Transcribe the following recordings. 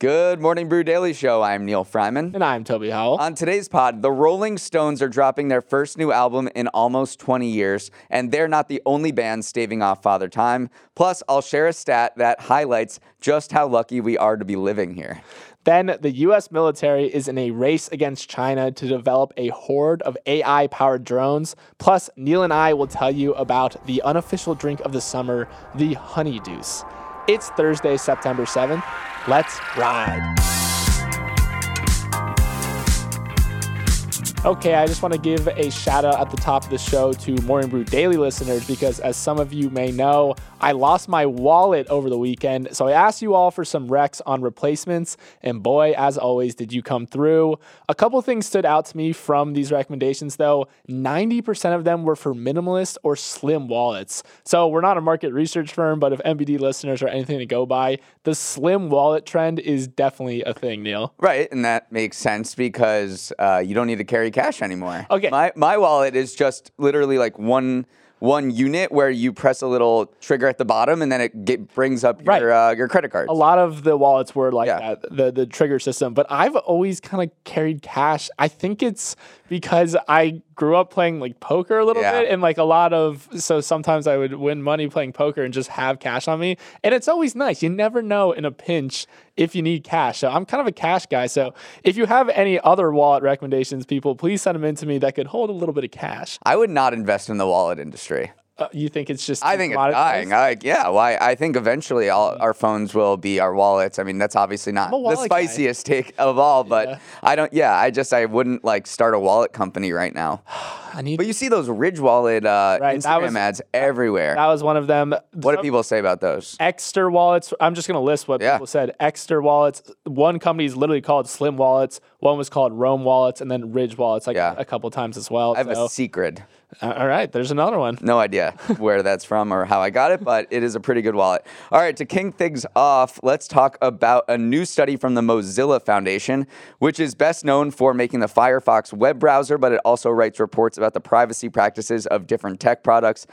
Good morning, Brew Daily Show. I'm Neal Freyman. And I'm Toby Howell. On today's pod, the Rolling Stones are dropping their first new album in almost 20 years, and they're not the only band staving off Father Time. Plus, I'll share a stat that highlights just how lucky we are to be living here. Then, the US military is in a race against China to develop a horde of AI powered drones. Plus, Neil and I will tell you about the unofficial drink of the summer, the Honey Deuce. It's Thursday, September 7th. Let's ride. Okay, I just want to give a shout out at the top of the show to Morning Brew Daily listeners because, as some of you may know, I lost my wallet over the weekend. So I asked you all for some recs on replacements, and boy, as always, did you come through. A couple things stood out to me from these recommendations, though. 90% of them were for minimalist or slim wallets. So we're not a market research firm, but if MBD listeners are anything to go by, the slim wallet trend is definitely a thing, Neal. Right, and that makes sense because uh, you don't need to carry cash anymore. Okay. My, my wallet is just literally like one one unit where you press a little trigger at the bottom and then it get, brings up Right. your uh, your credit card. A lot of the wallets were like Yeah. that, the the trigger system. But I've always kind of carried cash. I think it's because I grew up playing like poker a little Yeah. bit, and like a lot of so sometimes I would win money playing poker and just have cash on me, and it's always nice. You never know in a pinch if you need cash. So I'm kind of a cash guy. So if you have any other wallet recommendations, people, please send them in to me that could hold a little bit of cash. I would not invest in the wallet industry. Uh, you think it's just I think it's dying. I, yeah, why? I think eventually all our phones will be our wallets. I mean, that's obviously not the wallet guy. spiciest take of all, but Yeah. I don't. Yeah, I just I wouldn't like start a wallet company right now. I need. But you see those Ridge Wallet uh, Right, Instagram was- ads everywhere. that was one of them. what do people say about those? Ekster wallets. I'm just going to list what Yeah. people said. Ekster wallets. One company is literally called Slim Wallets. One was called Rome Wallets, and then Ridge Wallets, like Yeah. a couple times as well. I have So- a secret. Uh, all right, there's another one. No idea where that's from or how I got it, but it is a pretty good wallet. All right, to king things off, let's talk about a new study from the Mozilla Foundation, which is best known for making the Firefox web browser, but it also writes reports about the privacy practices of different tech products.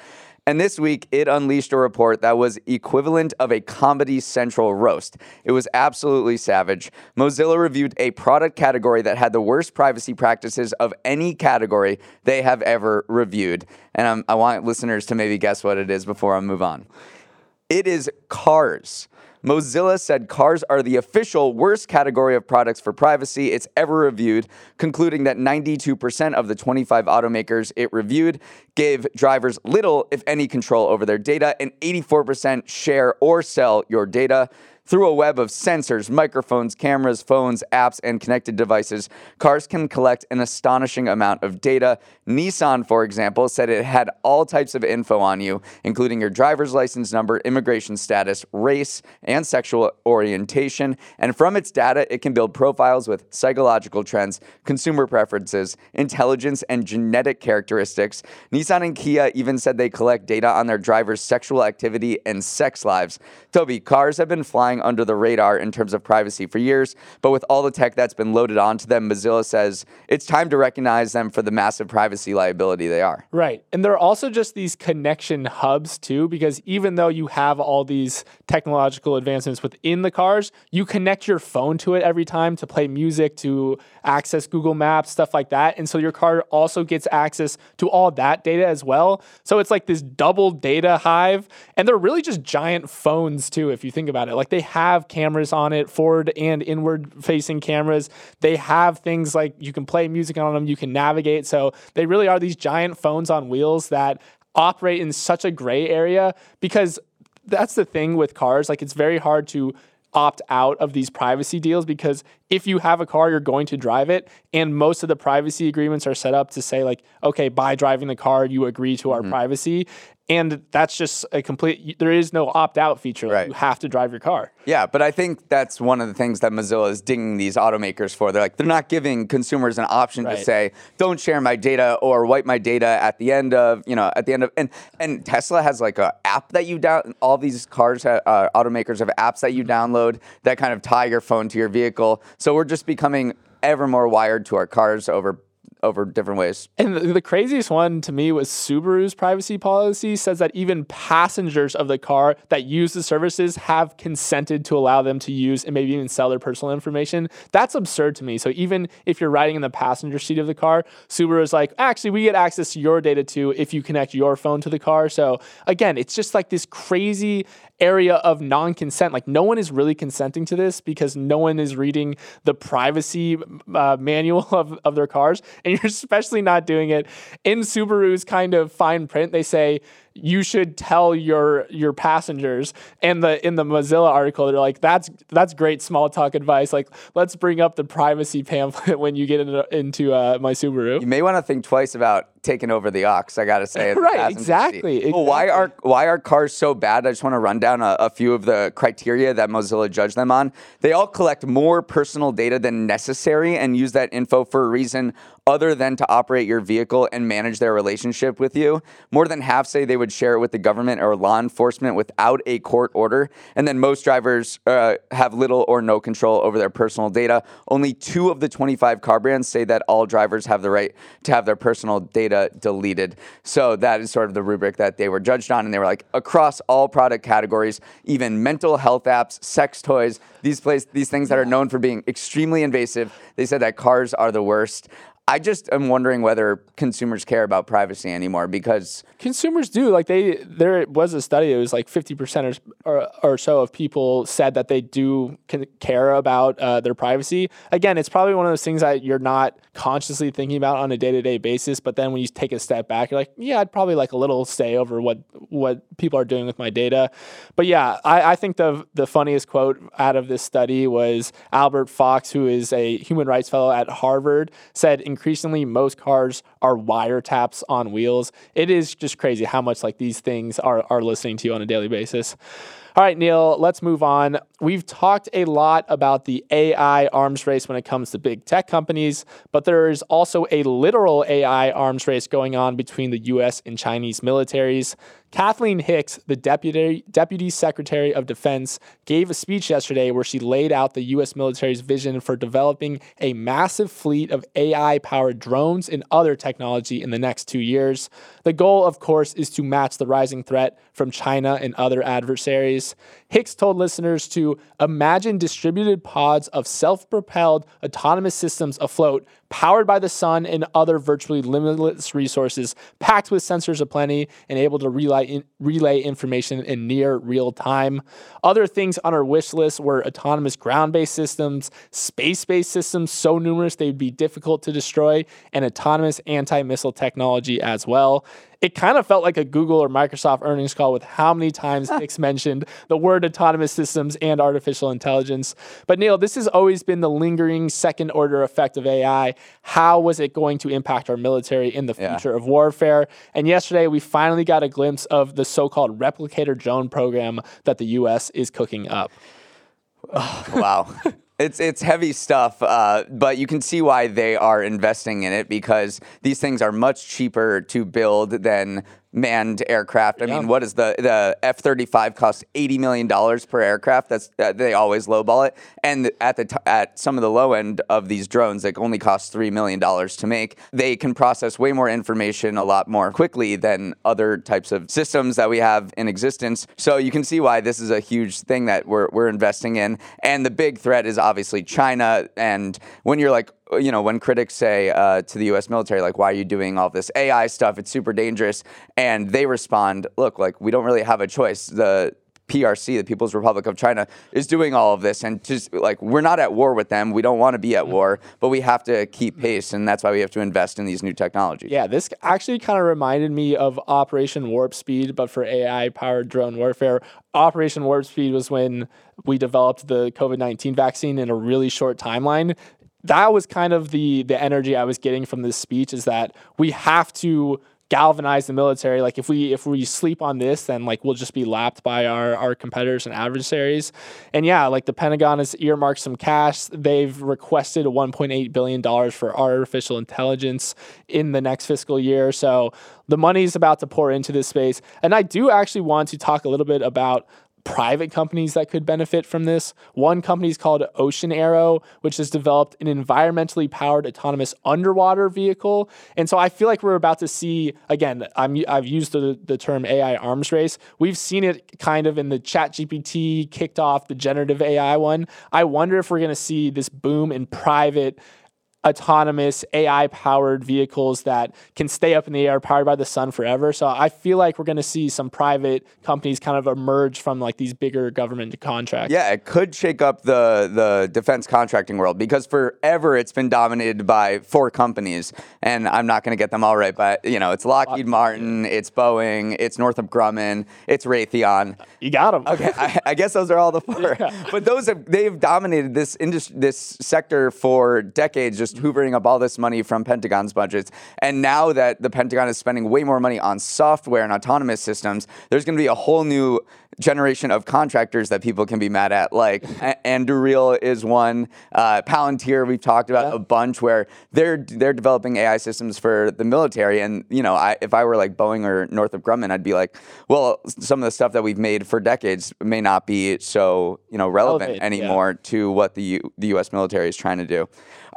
And this week, it unleashed a report that was equivalent of a Comedy Central roast. It was absolutely savage. Mozilla reviewed a product category that had the worst privacy practices of any category they have ever reviewed. And um, I want listeners to maybe guess what it is before I move on. It is cars. Mozilla said cars are the official worst category of products for privacy it's ever reviewed, concluding that 92% of the 25 automakers it reviewed gave drivers little, if any, control over their data, and 84% share or sell your data. Through a web of sensors, microphones, cameras, phones, apps, and connected devices, cars can collect an astonishing amount of data. Nissan, for example, said it had all types of info on you, including your driver's license number, immigration status, race, and sexual orientation. And from its data, it can build profiles with psychological trends, consumer preferences, intelligence, and genetic characteristics. Nissan and Kia even said they collect data on their drivers' sexual activity and sex lives. Toby, cars have been flying under the radar in terms of privacy for years, but with all the tech that's been loaded onto them, Mozilla says it's time to recognize them for the massive privacy liability they are. Right. And there are also just these connection hubs too, because even though you have all these technological advancements within the cars, you connect your phone to it every time to play music, to access Google Maps, stuff like that. And so your car also gets access to all that data as well. So it's like this double data hive. And they're really just giant phones too, if you think about it. Like they have cameras on it, forward and inward facing cameras. They have things like you can play music on them, you can navigate. So they really are these giant phones on wheels that operate in such a gray area because that's the thing with cars. Like it's very hard to opt out of these privacy deals because if you have a car, you're going to drive it. And most of the privacy agreements are set up to say, like, okay, by driving the car, you agree to our mm-hmm. privacy. And that's just a complete. There is no opt out feature. Right. You have to drive your car. Yeah, but I think that's one of the things that Mozilla is dinging these automakers for. They're like, they're not giving consumers an option to say, don't share my data or wipe my data at the end of, you know, at the end of, and and Tesla has like a app that you down. All these cars, ha- uh, automakers have apps that you download that kind of tie your phone to your vehicle. So we're just becoming ever more wired to our cars over over different ways. And the, craziest one to me was Subaru's privacy policy says that even passengers of the car that use the services have consented to allow them to use and maybe even sell their personal information. That's absurd to me. So even if you're riding in the passenger seat of the car, Subaru is like, actually, we get access to your data too if you connect your phone to the car. So again, it's just like this crazy area of non-consent. Like no one is really consenting to this because no one is reading the privacy uh, manual of, of their cars, and you're especially not doing it in Subaru's kind of fine print. They say you should tell your your passengers and the in the Mozilla article they're like that's that's great small talk advice like let's bring up the privacy pamphlet when you get into, into uh, my Subaru You may want to think twice about taking over the aux. I got to say, Right, passenger exactly. Well, why are why are cars so bad? I just want to run down a, a few of the criteria that Mozilla judged them on. They all collect more personal data than necessary and use that info for a reason other than to operate your vehicle and manage their relationship with you. More than half say they would share it with the government or law enforcement without a court order. And then most drivers uh, have little or no control over their personal data. Only two of the 25 car brands say that all drivers have the right to have their personal data deleted. So that is sort of the rubric that they were judged on. And they were like, across all product categories, even mental health apps, sex toys, these place, these things that are known for being extremely invasive. They said that cars are the worst. I just am wondering whether consumers care about privacy anymore because consumers do like they there was a study it was like 50% or, or, or so of people said that they do care about uh, their privacy. Again it's probably one of those things that you're not consciously thinking about on a day-to-day basis but then when you take a step back you're like yeah i'd probably like a little say over what what people are doing with my data. But yeah i, I think the the funniest quote out of this study was albert fox who is a human rights fellow at harvard said increasingly most cars are wiretaps on wheels it is just crazy how much like these things are, are listening to you on a daily basis. All right, Neal, let's move on. We've talked a lot about the AI arms race when it comes to big tech companies, but there is also a literal AI arms race going on between the US and Chinese militaries. Kathleen Hicks, the deputy, deputy secretary of defense, gave a speech yesterday where she laid out the U.S. military's vision for developing a massive fleet of AI powered drones and other technology in the next two years. The goal, of course, is to match the rising threat from China and other adversaries. Hicks told listeners to imagine distributed pods of self propelled autonomous systems afloat, powered by the sun and other virtually limitless resources, packed with sensors aplenty, and able to relay, relay information in near real time. Other things on our wish list were autonomous ground based systems, space based systems so numerous they would be difficult to destroy, and autonomous anti missile technology as well. It kind of felt like a Google or Microsoft earnings call with how many times Hicks mentioned the word autonomous systems and artificial intelligence. But Neal, this has always been the lingering second order effect of AI. How was it going to impact our military in the Yeah. future of warfare? And yesterday, we finally got a glimpse of the so called replicator drone program that the US is cooking up. Oh, wow. It's it's heavy stuff, uh, but you can see why they are investing in it because these things are much cheaper to build than manned aircraft. I Yeah. mean, what is the the F thirty five costs eighty million dollars per aircraft? That's uh, they always lowball it, and at the t- at some of the low end of these drones, that only cost three million dollars to make. They can process way more information a lot more quickly than other types of systems that we have in existence. So you can see why this is a huge thing that we're we're investing in, and the big threat is obviously China. And when you're like you know, when critics say uh, to the U.S. military, like, "Why are you doing all this AI stuff? It's super dangerous," and they respond, "Look, like, we don't really have a choice. The PRC, the People's Republic of China, is doing all of this, and just like we're not at war with them. We don't want to be at war, but we have to keep pace, and that's why we have to invest in these new technologies." Yeah, this actually kind of reminded me of Operation Warp Speed, but for AI powered drone warfare. Operation Warp Speed was when we developed the COVID 19 vaccine in a really short timeline. That was kind of the the energy I was getting from this speech is that we have to galvanize the military. Like if we if we sleep on this, then like we'll just be lapped by our our competitors and adversaries. And yeah, like the Pentagon has earmarked some cash. They've requested a 1.8 billion dollars for artificial intelligence in the next fiscal year. So the money is about to pour into this space. And I do actually want to talk a little bit about private companies that could benefit from this. One company is called Ocean Aero, which has developed an environmentally powered autonomous underwater vehicle. And so I feel like we're about to see, again, I'm, I've used the, the term AI arms race. We've seen it kind of in the chat GPT kicked off the generative AI one. I wonder if we're going to see this boom in private autonomous AI powered vehicles that can stay up in the air powered by the sun forever. So I feel like we're going to see some private companies kind of emerge from like these bigger government contracts. Yeah, it could shake up the the defense contracting world because forever it's been dominated by four companies, and I'm not going to get them all right, but you know it's Lockheed Martin, it's Boeing, it's Northrop Grumman, it's Raytheon. You got them. Okay, I, I guess those are all the four. Yeah. But those have they've dominated this industry, this sector for decades. Just hoovering up all this money from Pentagon's budgets. And now that the Pentagon is spending way more money on software and autonomous systems, there's going to be a whole new generation of contractors that people can be mad at. Like Anduril is one. Uh, Palantir, we've talked about yeah. a bunch where they're they're developing AI systems for the military. And you know, I, if I were like Boeing or Northrop Grumman, I'd be like, well, some of the stuff that we've made for decades may not be so you know relevant, anymore yeah. to what the U- the U.S. military is trying to do.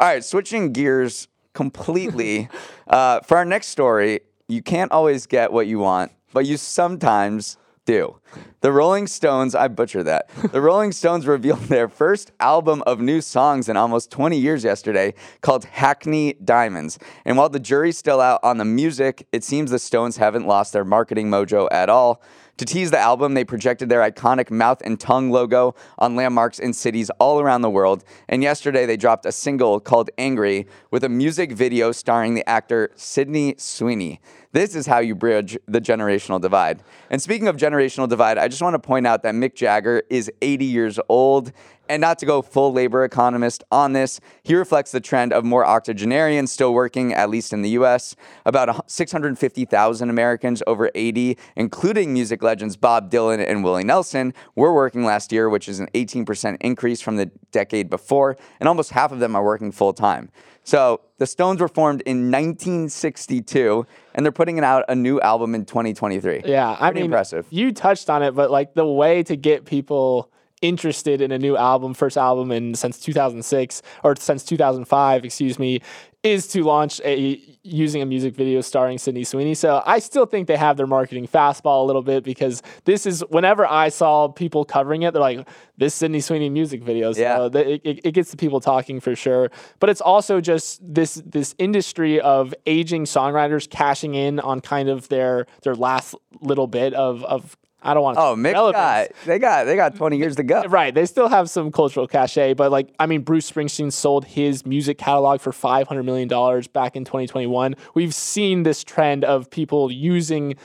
All right, switching gears completely. uh, for our next story, you can't always get what you want, but you sometimes do. The Rolling Stones, I butcher that. The Rolling Stones revealed their first album of new songs in almost 20 years yesterday called Hackney Diamonds. And while the jury's still out on the music, it seems the Stones haven't lost their marketing mojo at all. To tease the album, they projected their iconic mouth and tongue logo on landmarks in cities all around the world. And yesterday, they dropped a single called Angry with a music video starring the actor Sydney Sweeney. This is how you bridge the generational divide. And speaking of generational divide, I just want to point out that Mick Jagger is 80 years old and not to go full labor economist on this, he reflects the trend of more octogenarians still working, at least in the US. About 650,000 Americans over 80, including music legends Bob Dylan and Willie Nelson, were working last year, which is an 18% increase from the decade before, and almost half of them are working full time. So the Stones were formed in 1962, and they're putting out a new album in 2023. Yeah, I Pretty mean, impressive. You touched on it, but like the way to get people interested in a new album, first album in since 2006 or since 2005, excuse me, is to launch a using a music video starring Sydney Sweeney. So I still think they have their marketing fastball a little bit because this is whenever I saw people covering it, they're like, "This Sydney Sweeney music video." So yeah. it, it, it gets the people talking for sure. But it's also just this this industry of aging songwriters cashing in on kind of their their last little bit of of I don't want to. Oh, Mick got they got they got twenty years to go. Right, they still have some cultural cachet, but like I mean, Bruce Springsteen sold his music catalog for five hundred million dollars back in 2021. We've seen this trend of people using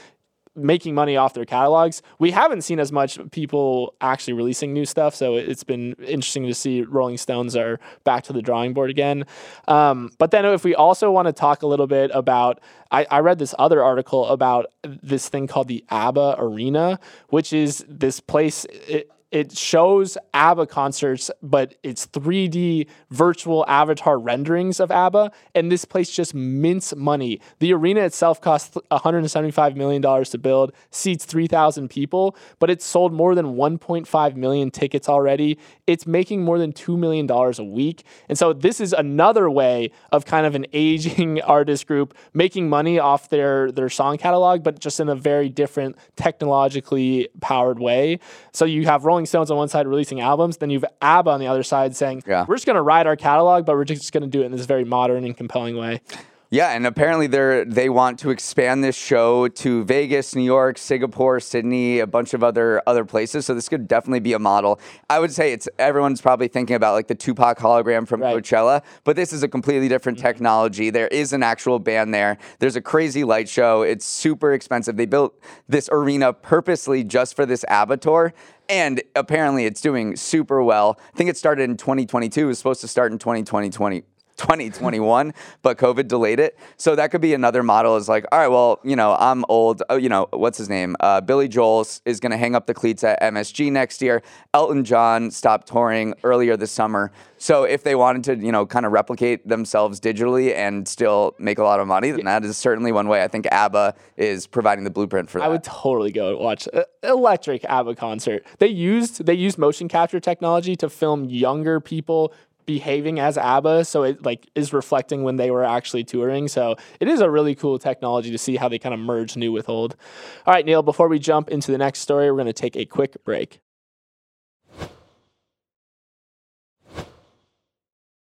making money off their catalogs. We haven't seen as much people actually releasing new stuff, so it's been interesting to see Rolling Stones are back to the drawing board again. Um, but then, if we also want to talk a little bit about, I, I read this other article about this thing called the ABBA Arena, which is this place. It, it shows ABBA concerts, but it's 3D virtual avatar renderings of ABBA, and this place just mints money. The arena itself costs 175 million dollars to build, seats 3,000 people, but it's sold more than 1.5 million tickets already. It's making more than two million dollars a week, and so this is another way of kind of an aging artist group making money off their their song catalog, but just in a very different technologically powered way. So you have Rolling Stones on one side releasing albums, then you've ABBA on the other side saying, yeah. we're just going to ride our catalog, but we're just going to do it in this very modern and compelling way. Yeah, and apparently they they want to expand this show to Vegas, New York, Singapore, Sydney, a bunch of other other places. So this could definitely be a model. I would say it's everyone's probably thinking about like the Tupac hologram from right. Coachella, but this is a completely different mm-hmm. technology. There is an actual band there. There's a crazy light show. It's super expensive. They built this arena purposely just for this avatar and apparently it's doing super well. I think it started in 2022. It was supposed to start in 2020, 2021, but COVID delayed it. So that could be another model is like, all right, well, you know, I'm old. Oh, you know, what's his name? Uh, Billy Joel is going to hang up the cleats at MSG next year. Elton John stopped touring earlier this summer. So if they wanted to, you know, kind of replicate themselves digitally and still make a lot of money, then that is certainly one way. I think ABBA is providing the blueprint for that. I would totally go watch an electric ABBA concert. They used they used motion capture technology to film younger people behaving as ABBA, so it like is reflecting when they were actually touring. So it is a really cool technology to see how they kind of merge new with old. All right, Neal. Before we jump into the next story, we're going to take a quick break.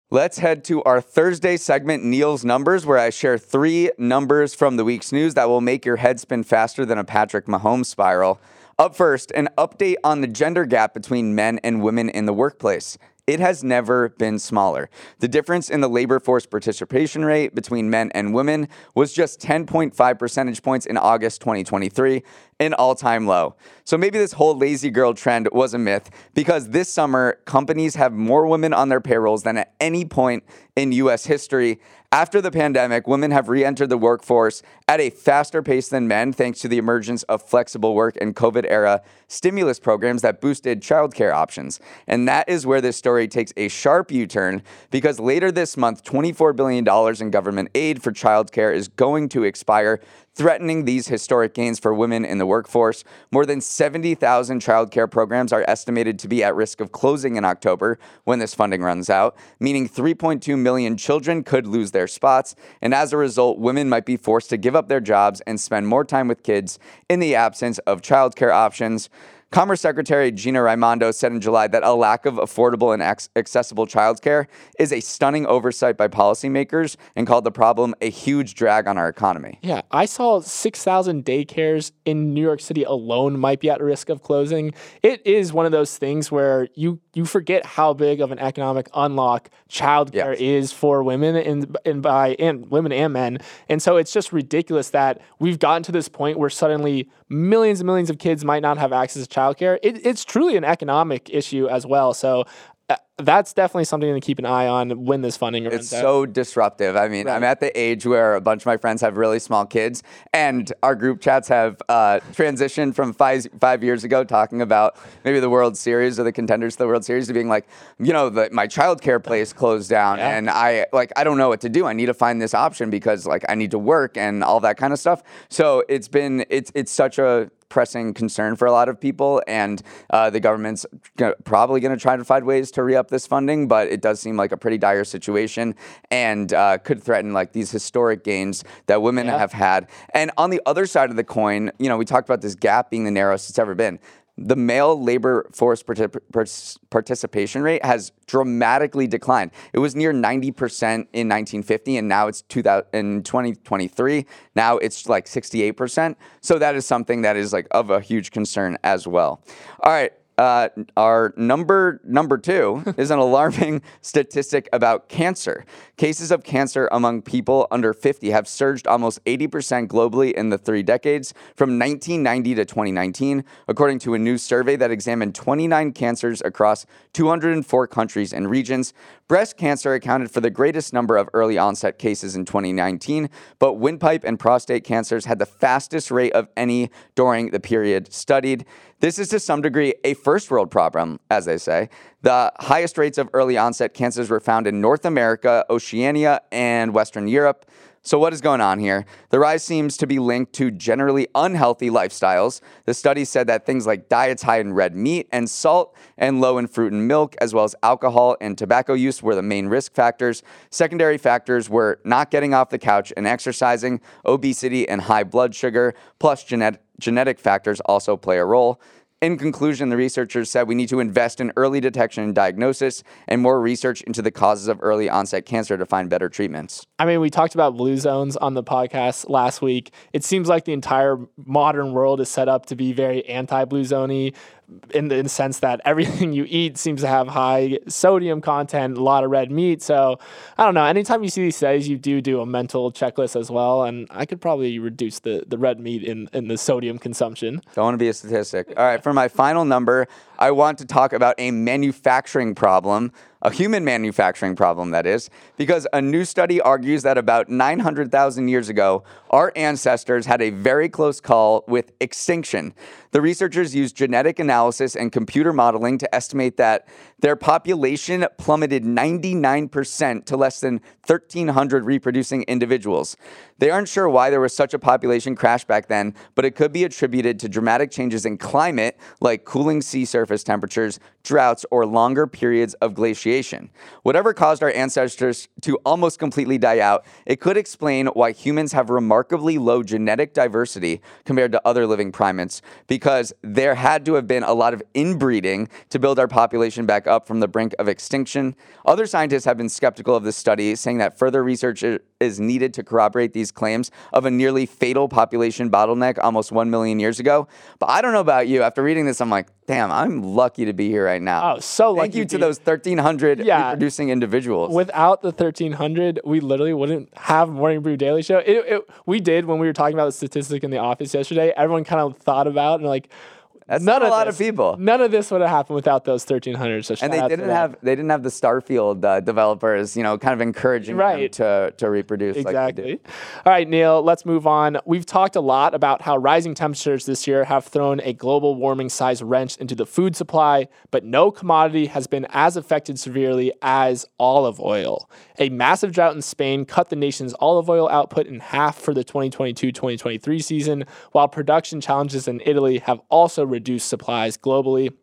Let's head to our Thursday segment, Neal's Numbers, where I share three numbers from the week's news that will make your head spin faster than a Patrick Mahomes spiral. Up first, an update on the gender gap between men and women in the workplace. It has never been smaller. The difference in the labor force participation rate between men and women was just 10.5 percentage points in August 2023, an all time low. So maybe this whole lazy girl trend was a myth because this summer, companies have more women on their payrolls than at any point in US history. After the pandemic, women have re entered the workforce at a faster pace than men thanks to the emergence of flexible work and COVID era stimulus programs that boosted childcare options. And that is where this story takes a sharp U turn because later this month, $24 billion in government aid for childcare is going to expire threatening these historic gains for women in the workforce. More than 70,000 childcare programs are estimated to be at risk of closing in October when this funding runs out, meaning 3.2 million children could lose their spots. And as a result, women might be forced to give up their jobs and spend more time with kids in the absence of childcare options. Commerce Secretary Gina Raimondo said in July that a lack of affordable and accessible childcare is a stunning oversight by policymakers and called the problem a huge drag on our economy. Yeah, I saw 6,000 daycares in New York City alone might be at risk of closing. It is one of those things where you you forget how big of an economic unlock childcare yes. is for women and and by and women and men. And so it's just ridiculous that we've gotten to this point where suddenly millions and millions of kids might not have access to childcare. It, it's truly an economic issue as well. So that's definitely something to keep an eye on when this funding runs It's so disruptive. I mean, right. I'm at the age where a bunch of my friends have really small kids, and our group chats have uh, transitioned from five five years ago talking about maybe the World Series or the contenders to the World Series to being like, you know, the, my childcare place closed down, yeah. and I like I don't know what to do. I need to find this option because like I need to work and all that kind of stuff. So it's been it's it's such a pressing concern for a lot of people, and uh, the government's probably going to try to find ways to re up this funding. But it does seem like a pretty dire situation, and uh, could threaten like these historic gains that women yeah. have had. And on the other side of the coin, you know, we talked about this gap being the narrowest it's ever been the male labor force participation rate has dramatically declined. It was near 90% in 1950, and now it's 2000, in 2023. Now it's like 68%. So that is something that is like of a huge concern as well. All right. Uh, our number number two is an alarming statistic about cancer. Cases of cancer among people under 50 have surged almost 80% globally in the three decades from 1990 to 2019, according to a new survey that examined 29 cancers across 204 countries and regions. Breast cancer accounted for the greatest number of early onset cases in 2019, but windpipe and prostate cancers had the fastest rate of any during the period studied. This is to some degree a first world problem, as they say. The highest rates of early onset cancers were found in North America, Oceania, and Western Europe. So, what is going on here? The rise seems to be linked to generally unhealthy lifestyles. The study said that things like diets high in red meat and salt and low in fruit and milk, as well as alcohol and tobacco use, were the main risk factors. Secondary factors were not getting off the couch and exercising, obesity, and high blood sugar, plus genet- genetic factors also play a role. In conclusion, the researchers said we need to invest in early detection and diagnosis and more research into the causes of early onset cancer to find better treatments. I mean, we talked about blue zones on the podcast last week. It seems like the entire modern world is set up to be very anti blue zoney in the, in the sense that everything you eat seems to have high sodium content, a lot of red meat. So I don't know. Anytime you see these studies, you do do a mental checklist as well, and I could probably reduce the the red meat in in the sodium consumption. Don't want to be a statistic. All right, for my final number, I want to talk about a manufacturing problem a human manufacturing problem, that is, because a new study argues that about 900,000 years ago, our ancestors had a very close call with extinction. The researchers used genetic analysis and computer modeling to estimate that their population plummeted 99% to less than 1,300 reproducing individuals. They aren't sure why there was such a population crash back then, but it could be attributed to dramatic changes in climate, like cooling sea surface temperatures, droughts, or longer periods of glaciation. Whatever caused our ancestors to almost completely die out, it could explain why humans have remarkably low genetic diversity compared to other living primates, because there had to have been a lot of inbreeding to build our population back up from the brink of extinction. Other scientists have been skeptical of this study, saying that further research is needed to corroborate these claims of a nearly fatal population bottleneck almost 1 million years ago. But I don't know about you. After reading this, I'm like, damn, I'm lucky to be here right now. Oh, so Thank lucky you to those 1,300 Yeah. reproducing individuals. Without the 1300, we literally wouldn't have Morning Brew Daily Show. It, it, we did when we were talking about the statistic in the office yesterday. Everyone kind of thought about and like, That's none not a lot of people. None of this would have happened without those 1300. So and they didn't have they didn't have the Starfield uh, developers, you know, kind of encouraging Right. them to to reproduce. Like. Exactly. All right, Neal, let's move on. We've talked a lot about how rising temperatures this year have thrown a global warming size wrench into the food supply, but no commodity has been as affected severely as olive oil. A massive drought in Spain cut the nation's olive oil output in half for the 2022 2023 season, while production challenges in Italy have also reduced supplies globally.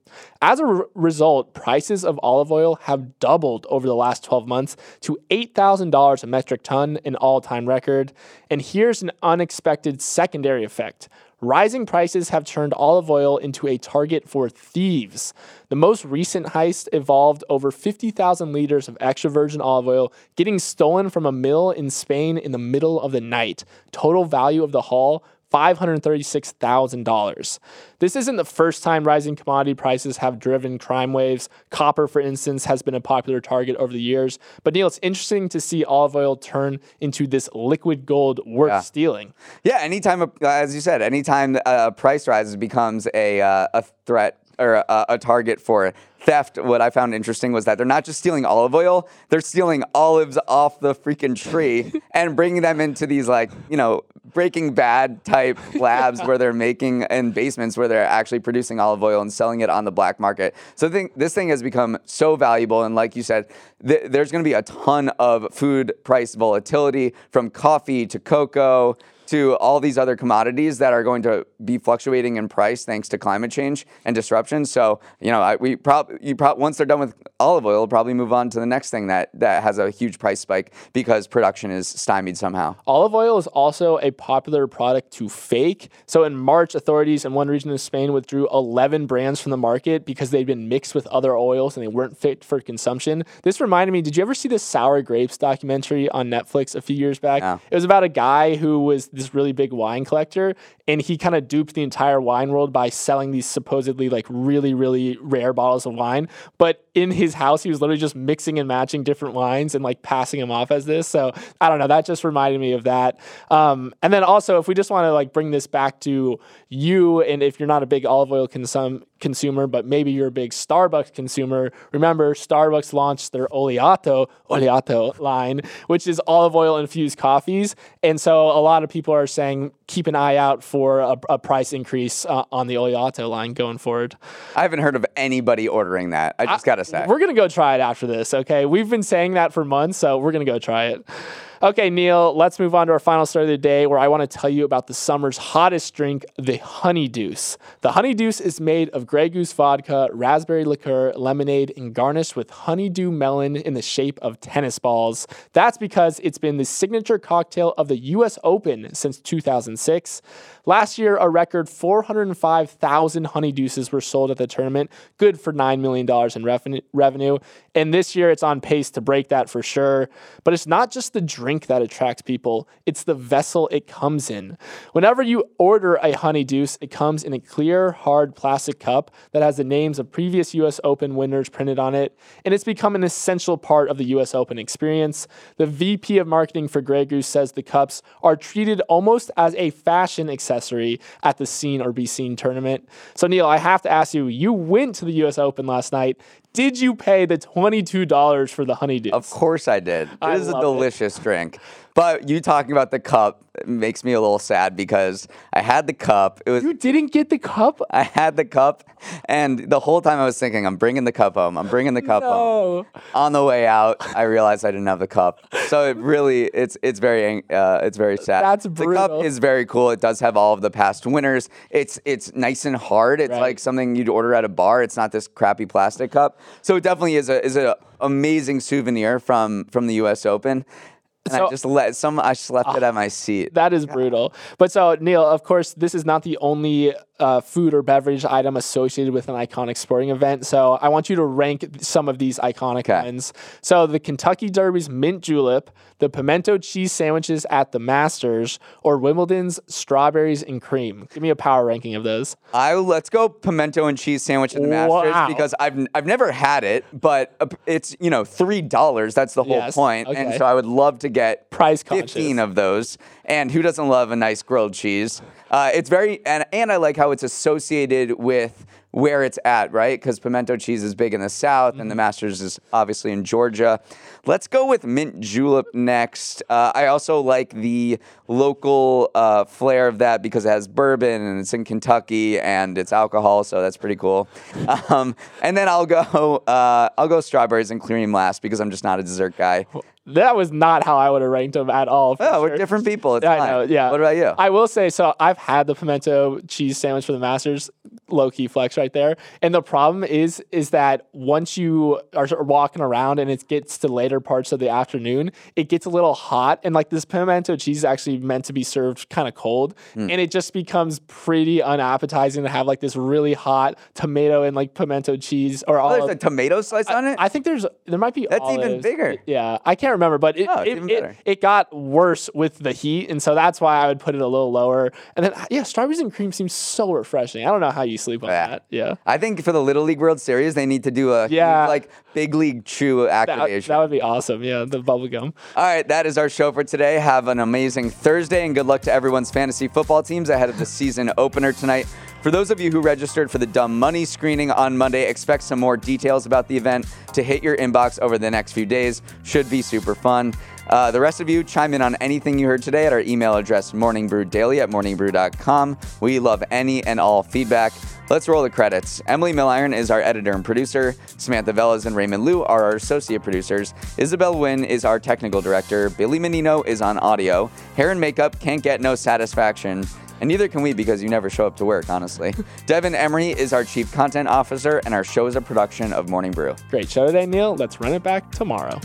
As a r- result, prices of olive oil have doubled over the last 12 months to $8,000 a metric ton, an all time record. And here's an unexpected secondary effect. Rising prices have turned olive oil into a target for thieves. The most recent heist involved over 50,000 liters of extra virgin olive oil getting stolen from a mill in Spain in the middle of the night. Total value of the haul $536,000. This isn't the first time rising commodity prices have driven crime waves. Copper, for instance, has been a popular target over the years. But Neal, it's interesting to see olive oil turn into this liquid gold worth Yeah. stealing. Yeah, anytime, a- as you said, anytime a price rises becomes a uh, a threat or a, a target for theft. What I found interesting was that they're not just stealing olive oil; they're stealing olives off the freaking tree and bringing them into these like you know Breaking Bad type labs where they're making in basements where they're actually producing olive oil and selling it on the black market. So think this thing has become so valuable, and like you said, th- there's going to be a ton of food price volatility from coffee to cocoa to all these other commodities that are going to be fluctuating in price thanks to climate change and disruption. So, you know, I, we probably prob- once they're done with olive oil, probably move on to the next thing that that has a huge price spike because production is stymied somehow. Olive oil is also a popular product to fake. So in March, authorities in one region of Spain withdrew 11 brands from the market because they'd been mixed with other oils and they weren't fit for consumption. This reminded me, did you ever see the Sour Grapes documentary on Netflix a few years back? No. It was about a guy who was this really big wine collector and he kind of duped the entire wine world by selling these supposedly like really really rare bottles of wine. But in his house he was literally just mixing and matching different wines and like passing them off as this. So i don't know that just reminded me of that. Um, and then also if we just want to like bring this back to you and if you're not a big olive oil consum- consumer but maybe you're a big starbucks consumer remember starbucks launched their oleato oleato line which is olive oil infused coffees. And so a lot of people are saying keep an eye out for a, a price increase uh, on the oleato line going forward I haven't heard of anybody ordering that. I just gotta say. we're gonna go try it after this okay we've been saying that for months so we're gonna go try it okay neal let's move on to our final story of the day where i want to tell you about the summer's hottest drink the honey deuce. The honey deuce is made of grey goose vodka raspberry liqueur lemonade and garnished with honeydew melon in the shape of tennis balls. That's because it's been the signature cocktail of the us open since 2006 last year a record 405000 honey deuces were sold at the tournament. Good for $9 million in reven- revenue. And this year it's on pace to break that for sure. But it's not just the drink that attracts people it's the vessel it comes in. Whenever you order a honey deuce it comes in a clear hard plastic cup that has the names of previous us open winners printed on it. And it's become an essential part of the us open experience. The vp of marketing for grey goose says the cups are treated almost as a fashion accessory accessory at the Seen or Be Seen tournament. So, Neal, I have to ask you you went to the US Open last night. Did you pay the $22 for the honey deuce? Of course I did. It I is a love it. delicious drink. But you talking about the cup makes me a little sad because I had the cup. It was You didn't get the cup? I had the cup, and the whole time I was thinking, I'm bringing the cup home. I'm bringing the cup home. No. On the way out, I realized I didn't have the cup. So it really, it's it's very uh, it's very sad. That's brutal. The cup is very cool. It does have all of the past winners. It's it's nice and hard. It's Right. like something you'd order at a bar. It's not this crappy plastic cup. So it definitely is a is an amazing souvenir from from the U.S. Open. And So- I just let some. I just left it ah, at my seat. That is brutal. But so, Neal, of course, this is not the only uh, food or beverage item associated with an iconic sporting event. So I want you to rank some of these iconic Okay. ones. So the Kentucky Derby's mint julep, the pimento cheese sandwiches at the Masters, or Wimbledon's strawberries and cream. Give me a power ranking of those. I let's go pimento and cheese sandwich at the Masters because I've I've never had it, but uh, it's you know three dollars. That's the whole Yes, point. and so I would love to get Price conscious. fifteen of those. And who doesn't love a nice grilled cheese? Uh, it's very and and I like how it's associated with where it's at, right? Because pimento cheese is big in the South, Mm-hmm. and the Masters is obviously in Georgia. Let's go with mint julep next. Uh, I also like the local uh, flair of that because it has bourbon and it's in Kentucky and it's alcohol, so that's pretty cool. Um, and then I'll go uh, I'll go strawberries and cream last because I'm just not a dessert guy. That was not how I would have ranked them at all. Oh, we're different people. It's I fine. know, yeah. What about you? I will say, so I've had the pimento cheese sandwich for the Masters, low key flex right there. And the problem is, is that once you are sort of walking around and it gets to later parts of the afternoon, it gets a little hot. And like this pimento cheese is actually meant to be served kind of cold, Hmm. and it just becomes pretty unappetizing to have like this really hot tomato and like pimento cheese or oh, all. there's a tomato slice on it. I think there's there might be That's even bigger. Yeah, I can't remember, but it Oh, it, it, it got worse with the heat, and so that's why I would put it a little lower. And then yeah, strawberries and cream seems so refreshing. I don't know how you sleep on Yeah. that. Yeah, I think for the Little League World Series, they need to do a Yeah. like big league chew that, activation. that would be awesome. Yeah, the bubble gum. All right, that is our show for today. Have an amazing Thursday and good luck to everyone's fantasy football teams ahead of the season opener tonight. For those of you who registered for the Dumb Money screening on Monday, expect some more details about the event to hit your inbox over the next few days. Should be super fun. Uh, the rest of you, chime in on anything you heard today at our email address, morningbrewdaily at morningbrew.com. We love any and all feedback. Let's roll the credits. Emily Milliron is our editor and producer. Samantha Velez and Raymond Liu are our associate producers. Isabel Wynn is our technical director. Billy Menino is on audio. Hair and makeup can't get no satisfaction. And neither can we because you never show up to work, honestly. Devin Emery is our chief content officer, and our show is a production of Morning Brew. Great show today, Neal. Let's run it back tomorrow.